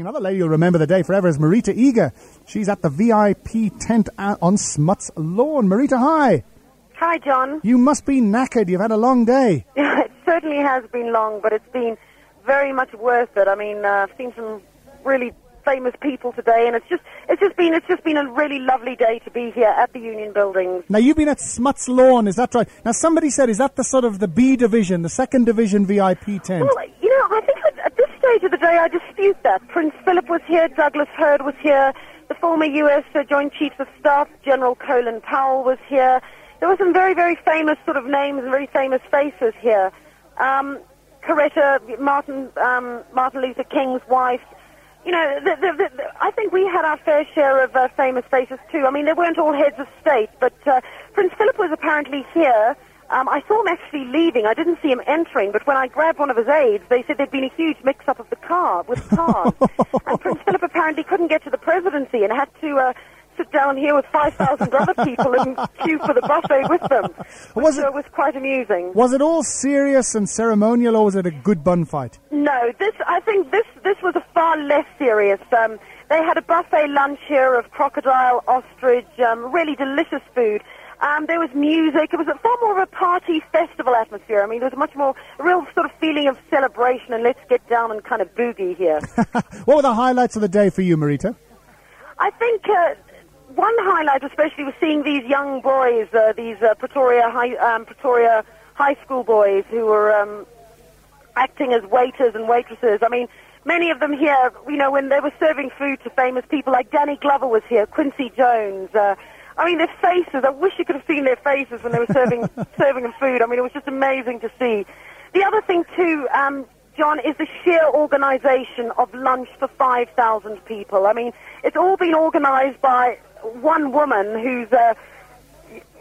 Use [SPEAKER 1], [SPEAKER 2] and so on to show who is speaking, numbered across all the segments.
[SPEAKER 1] Another lady you'll remember the day forever is Marietta Eager. She's at the VIP tent on Smuts Lawn. Marietta, hi.
[SPEAKER 2] Hi, John.
[SPEAKER 1] You must be knackered. You've had a long day.
[SPEAKER 2] Yeah, it certainly has been long, but it's been very much worth it. I mean, uh, I've seen some really famous people today, and it's just it's just been it's just been a really lovely day to be here at the Union Buildings.
[SPEAKER 1] Now you've been at Smuts Lawn, is that right? Now somebody said, is that the sort of the B division, the second division VIP tent?
[SPEAKER 2] Well, you know, I think of the day, I dispute that. Prince Philip was here, Douglas Hurd was here, the former U.S. Uh, Joint Chiefs of Staff, General Colin Powell was here. There were some very, very famous sort of names and very famous faces here. Um, Coretta, Martin, um, Martin Luther King's wife. You know, the, the, the, I think we had our fair share of uh, famous faces too. I mean, they weren't all heads of state, but uh, Prince Philip was apparently here um, I saw him actually leaving. I didn't see him entering, but when I grabbed one of his aides, they said there'd been a huge mix-up of the car with cars, and Prince Philip apparently couldn't get to the presidency and had to uh, sit down here with 5,000 other people and queue for the buffet with them. Was it, was quite amusing.
[SPEAKER 1] Was it all serious and ceremonial, or was it a good bun fight?
[SPEAKER 2] No, this I think this this was a far less serious. Um, they had a buffet lunch here of crocodile, ostrich, um, really delicious food. Um, there was music. It was a far more of a party festival atmosphere. I mean, there was much more, a real sort of feeling of celebration and let's get down and kind of boogie here.
[SPEAKER 1] what were the highlights of the day for you, Marietta?
[SPEAKER 2] I think uh, one highlight, especially, was seeing these young boys, uh, these uh, Pretoria High, um, Pretoria High School boys who were um, acting as waiters and waitresses. I mean, many of them here, you know, when they were serving food to famous people, like Danny Glover was here, Quincy Jones. Uh, I mean, their faces. I wish you could have seen their faces when they were serving serving them food. I mean, it was just amazing to see. The other thing too, um, John, is the sheer organisation of lunch for 5,000 people. I mean, it's all been organised by one woman who's uh,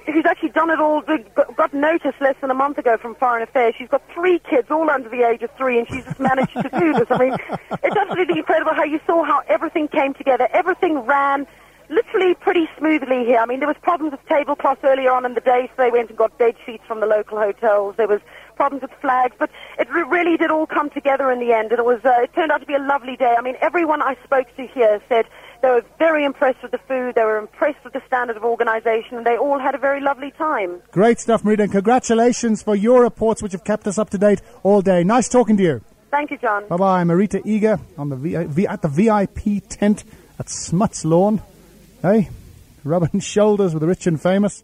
[SPEAKER 2] who's actually done it all, got notice less than a month ago from Foreign Affairs. She's got three kids, all under the age of three, and she's just managed to do this. I mean, it's absolutely incredible how you saw how everything came together. Everything ran literally pretty smoothly here. I mean, there was problems with tablecloths earlier on in the day, so they went and got bed sheets from the local hotels. There was problems with flags, but it re- really did all come together in the end, and it was uh, it turned out to be a lovely day. I mean, everyone I spoke to here said they were very impressed with the food, they were impressed with the standard of organisation, and they all had a very lovely time.
[SPEAKER 1] Great stuff, Marietta, and congratulations for your reports, which have kept us up to date all day. Nice talking to you.
[SPEAKER 2] Thank you, John.
[SPEAKER 1] Bye bye, Marietta Eager on the v- v- at the VIP tent at Smuts Lawn. Hey, rubbing shoulders with the rich and famous.